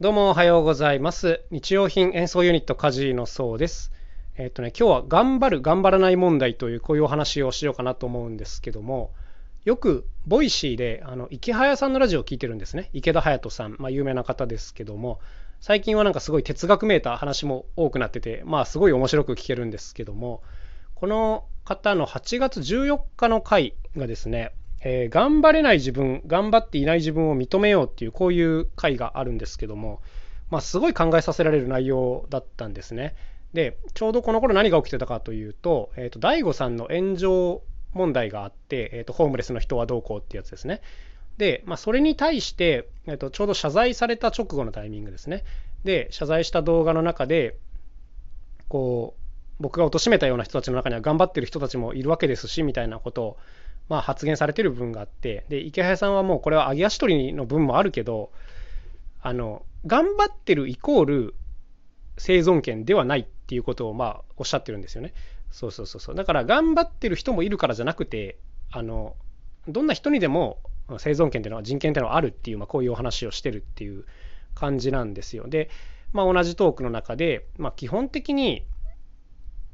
どうもおはようございます。日用品演奏ユニットカジのそうです。えっ、とね、今日は頑張る、頑張らない問題というこういうお話をしようかなと思うんですけども、よく Voicy であのイケハヤさんのラジオを聞いてるんですね。イケダハヤトさん、まあ、有名な方ですけども、最近はなんかすごい哲学めいた話も多くなってて、まあすごい面白く聞けるんですけども、この方の8月14日の回がですね、えー頑張れない自分、頑張っていない自分を認めようっていう、こういう回があるんですけども、まあ、すごい考えさせられる内容だったんですね。で、ちょうどこの頃何が起きてたかというと、えっ、と、大悟さんの炎上問題があって、えっ、と、ホームレスの人はどうこうってやつですね。で、まあ、それに対して、えっ、と、ちょうど謝罪された直後のタイミングですね。で、謝罪した動画の中で、こう、僕が貶めたような人たちの中には頑張ってる人たちもいるわけですし、みたいなことを、まあ、発言されてる部分があって、で、池早さんはもうこれは揚げ足取りの分もあるけど、あの、頑張ってるイコール生存権ではないっていうことを、まあ、おっしゃってるんですよね。そうそうそうそう。だから、頑張ってる人もいるからじゃなくて、あの、どんな人にでも生存権っていうのは人権っていうのはあるっていう、まあ、こういうお話をしてるっていう感じなんですよ。で、まあ、同じトークの中で、まあ、基本的に、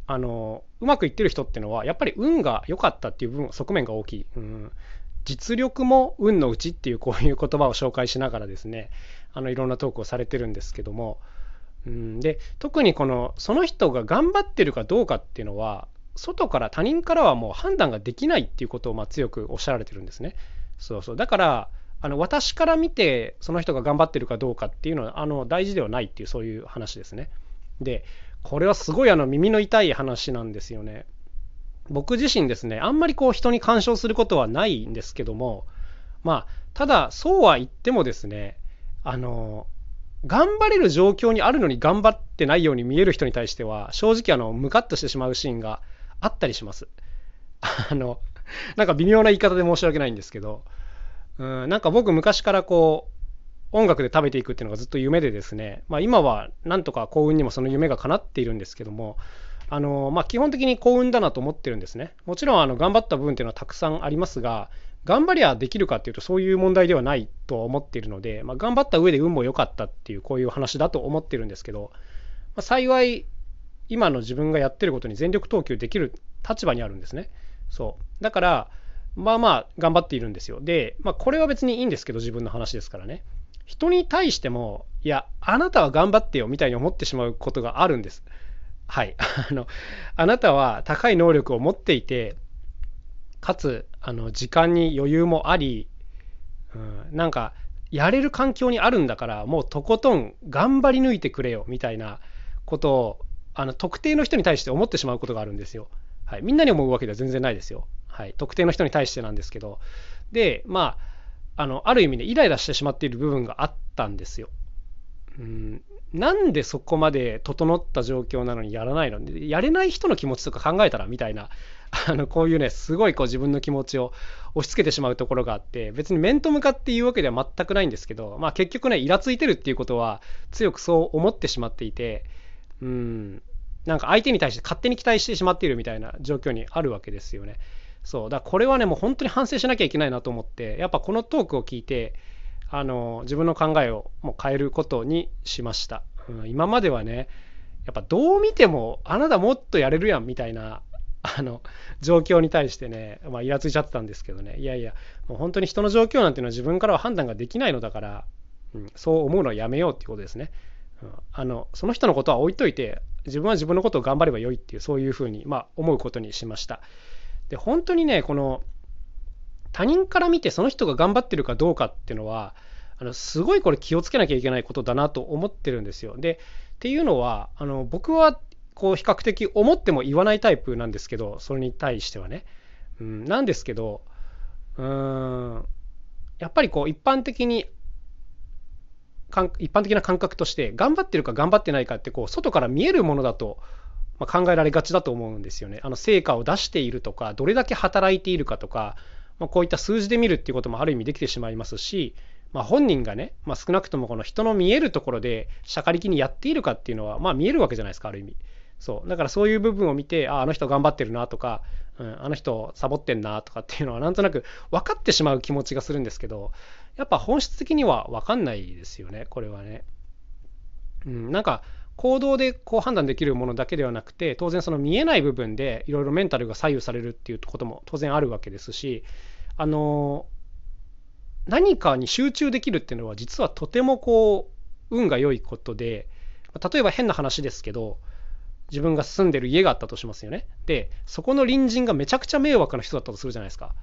あのうまくいってる人っていうのはやっぱり運が良かったっていう部分側面が大きい、うん、実力も運のうちっていうこういう言葉を紹介しながらですねあのいろんなトークをされてるんですけども、うん、で特にこのその人が頑張ってるかどうかっていうのは外から他人からはもう判断ができないっていうことをまあ強くおっしゃられてるんですね。そうそう。だからあの私から見てその人が頑張ってるかどうかっていうのはあの大事ではないっていうそういう話ですね。でこれはすごいあの耳の痛い話なんですよね。僕自身ですね、あんまりこう人に干渉することはないんですけども、まあ、ただそうは言ってもですね、あの、頑張れる状況にあるのに頑張ってないように見える人に対しては、正直あの、ムカッとしてしまうシーンがあったりします。あの、なんか微妙な言い方で申し訳ないんですけど、うん、なんか僕昔からこう、音楽で食べていくっていうのがずっと夢でですね、まあ、今はなんとか幸運にもその夢が叶っているんですけども、あのまあ、基本的に幸運だなと思ってるんですね。もちろんあの頑張った部分っていうのはたくさんありますが、頑張りゃできるかっていうとそういう問題ではないと思っているので、まあ、頑張った上で運も良かったっていうこういう話だと思ってるんですけど、まあ、幸い今の自分がやってることに全力投球できる立場にあるんですね。そう。だから、まあまあ頑張っているんですよ。で、まあこれは別にいいんですけど自分の話ですからね。人に対しても、いや、あなたは頑張ってよみたいに思ってしまうことがあるんです。はい。あの、あなたは高い能力を持っていて、かつ、あの、時間に余裕もあり、うん、なんか、やれる環境にあるんだから、もうとことん頑張り抜いてくれよみたいなことを、あの、特定の人に対して思ってしまうことがあるんですよ。はい。みんなに思うわけでは全然ないですよ。はい。特定の人に対してなんですけど。で、まあ、あの、ある意味でイライラしてしまっている部分があったんですよ。うん、なんでそこまで整った状況なのにやらないの？やれない人の気持ちとか考えたらみたいな、あの、こういうね、すごいこう自分の気持ちを押し付けてしまうところがあって、別に面と向かって言うわけでは全くないんですけど、まあ結局ね、イラついてるっていうことは強くそう思ってしまっていて、うん、なんか相手に対して勝手に期待してしまっているみたいな状況にあるわけですよね。そう。だからこれはね、もう本当に反省しなきゃいけないなと思って、やっぱこのトークを聞いて、あの、自分の考えをもう変えることにしました。うん、今まではね、やっぱどう見ても、あなたもっとやれるやんみたいな、あの、状況に対してね、まあ、イラついちゃってたんですけどね、いやいや、もう本当に人の状況なんていうのは自分からは判断ができないのだから、うん、そう思うのはやめようっていうことですね。うん、あの、その人のことは置いといて、自分は自分のことを頑張ればよいっていう、そういうふうに、まあ、思うことにしました。で本当にねこの他人から見てその人が頑張ってるかどうかっていうのはあのすごいこれ気をつけなきゃいけないことだなと思ってるんですよ。でっていうのはあの僕はこう比較的思っても言わないタイプなんですけどそれに対してはね。うん、なんですけどうーんやっぱりこう一般的に一般的な感覚として頑張ってるか頑張ってないかってこう外から見えるものだとまあ、考えられがちだと思うんですよね。あの成果を出しているとか、どれだけ働いているかとか、まあ、こういった数字で見るっていうこともある意味できてしまいますし、まあ、本人がね、まあ、少なくともこの人の見えるところで、しゃかりきにやっているかっていうのは、まあ、見えるわけじゃないですか、ある意味。そう。だからそういう部分を見て、あ、あの人頑張ってるなとか、うん、あの人サボってんなとかっていうのは、なんとなく分かってしまう気持ちがするんですけど、やっぱ本質的には分かんないですよね、これはね。うん、なんか行動でこう判断できるものだけではなくて当然その見えない部分でいろいろメンタルが左右されるっていうことも当然あるわけですしあの何かに集中できるっていうのは実はとてもこう運が良いことで例えば変な話ですけど自分が住んでる家があったとしますよね。でそこの隣人がめちゃくちゃ迷惑な人だったとするじゃないですか。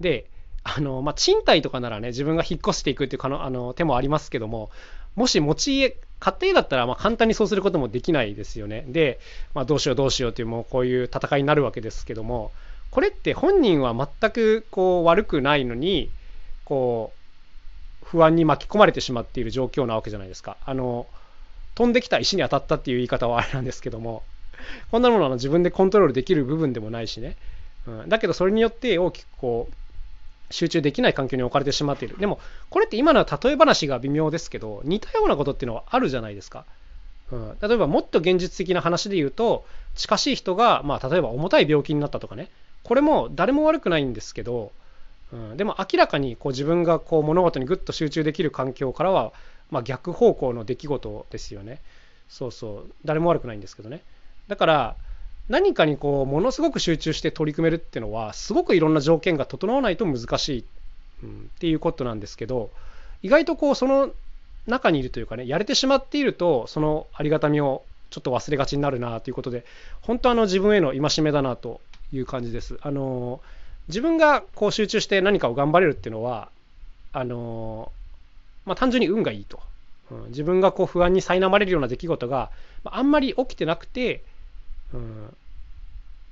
であの、まあ、賃貸とかならね自分が引っ越していくっていうかのあの手もありますけどももし持ち家家庭だったらま簡単にそうすることもできないですよね。で、まあ、どうしようどうしようっていうもうこういう戦いになるわけですけどもこれって本人は全くこう悪くないのにこう不安に巻き込まれてしまっている状況なわけじゃないですか。あの飛んできた石に当たったっていう言い方はあれなんですけどもこんなものは自分でコントロールできる部分でもないしね、うん、だけどそれによって大きくこう集中できない環境に置かれてしまっている。でもこれって今のは例え話が微妙ですけど似たようなことっていうのはあるじゃないですか、うん、例えばもっと現実的な話で言うと近しい人が、まあ、例えば重たい病気になったとかね。これも誰も悪くないんですけどうん、でも明らかにこう自分がこう物事にぐっと集中できる環境からは、まあ、逆方向の出来事ですよね。そうそう。誰も悪くないんですけどね。だから何かにこうものすごく集中して取り組めるっていうのはすごくいろんな条件が整わないと難しい、うん、っていうことなんですけど意外とこうその中にいるというかねやれてしまっているとそのありがたみをちょっと忘れがちになるなということで本当あの自分への戒めだなという感じです。あの自分がこう集中して何かを頑張れるっていうのはあのまあ、単純に運がいいと、うん、自分がこう不安に苛まれるような出来事があんまり起きてなくて、うん、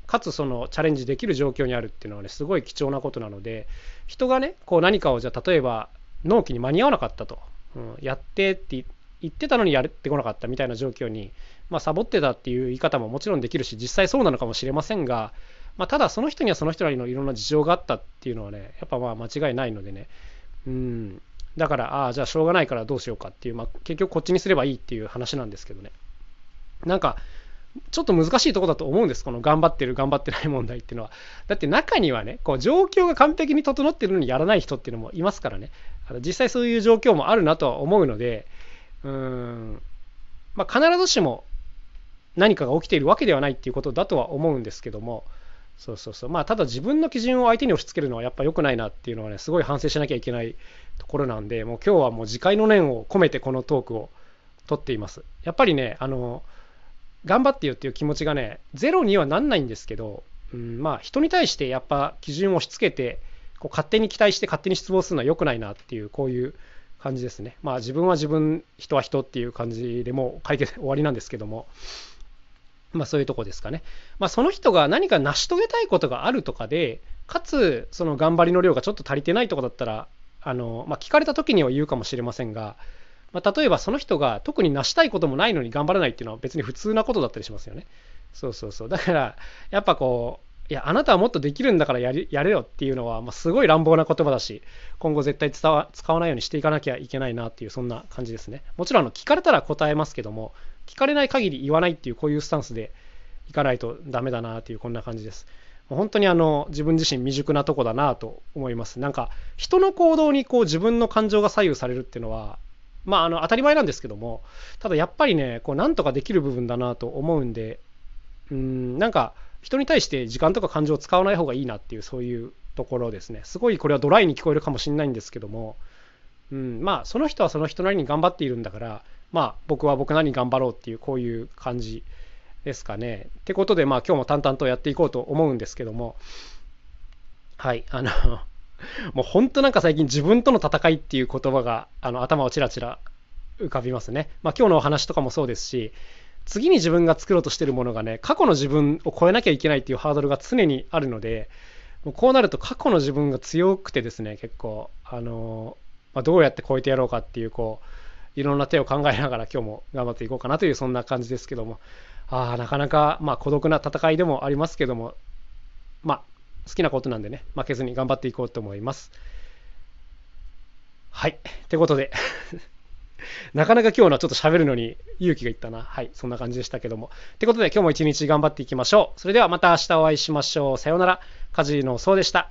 かつそのチャレンジできる状況にあるっていうのはねすごい貴重なことなので人がねこう何かをじゃあ例えば納期に間に合わなかったと、うん、やってって言ってたのにやってこなかったみたいな状況に、まあ、サボってたっていう言い方ももちろんできるし実際そうなのかもしれませんがまあ、ただその人にはその人なりのいろんな事情があったっていうのはねやっぱまあ間違いないのでね。うん。だからああじゃあしょうがないからどうしようかっていう、まあ、結局こっちにすればいいっていう話なんですけどね。なんかちょっと難しいとこだと思うんです。この頑張ってる頑張ってない問題っていうのは。だって中にはねこう状況が完璧に整ってるのにやらない人っていうのもいますからね。実際そういう状況もあるなとは思うのでうーん。まあ必ずしも何かが起きているわけではないっていうことだとは思うんですけども。そうそうそう。まあ、ただ自分の基準を相手に押し付けるのはやっぱ良くないなっていうのはね、すごい反省しなきゃいけないところなんで、もう今日はもう自戒の念を込めてこのトークをとっています。やっぱりね、あの、頑張ってよっていう気持ちがね、ゼロにはなんないんですけど、うん、まあ、人に対してやっぱ基準を押し付けて、こう勝手に期待して勝手に失望するのは良くないなっていう、こういう感じですね。まあ、自分は自分、人は人っていう感じでもう解決終わりなんですけども、まあそういうとこですかね。まあその人が何か成し遂げたいことがあるとかで、かつその頑張りの量がちょっと足りてないとこだったら、あの、まあ聞かれた時には言うかもしれませんが、まあ例えばその人が特に成したいこともないのに頑張らないっていうのは別に普通なことだったりしますよね。そうそうそう。だから、やっぱこう、いや、あなたはもっとできるんだからやりやれよっていうのは、まあ、すごい乱暴な言葉だし、今後絶対使わないようにしていかなきゃいけないなっていう、そんな感じですね。もちろん、聞かれたら答えますけども、聞かれない限り言わないっていうこういうスタンスでいかないとダメだなっていうこんな感じです。本当にあの自分自身未熟なとこだなと思います。なんか人の行動にこう自分の感情が左右されるっていうのはまああの当たり前なんですけどもただやっぱりねこうなんとかできる部分だなと思うんでうんなんか人に対して時間とか感情を使わない方がいいなっていうそういうところですねすごいこれはドライに聞こえるかもしれないんですけどもうんまあその人はその人なりに頑張っているんだからまあ僕は僕なりに頑張ろうっていうこういう感じですかね。ってことでまあ今日も淡々とやっていこうと思うんですけどもはいあの もう本当なんか最近自分との戦いっていう言葉があの頭をちらちら浮かびますね。まあ今日のお話とかもそうですし次に自分が作ろうとしてるものがね過去の自分を超えなきゃいけないっていうハードルが常にあるのでもうこうなると過去の自分が強くてですね結構あの、まあ、どうやって超えてやろうかっていうこういろんな手を考えながら今日も頑張っていこうかなというそんな感じですけどもあなかなかまあ孤独な戦いでもありますけどもまあ好きなことなんでね負けずに頑張っていこうと思いますはいってことで なかなか今日のはちょっと喋るのに勇気がいったな。はい、そんな感じでしたけども。ってことで今日も一日頑張っていきましょう。それではまた明日お会いしましょう。さようなら。カジノそうでした。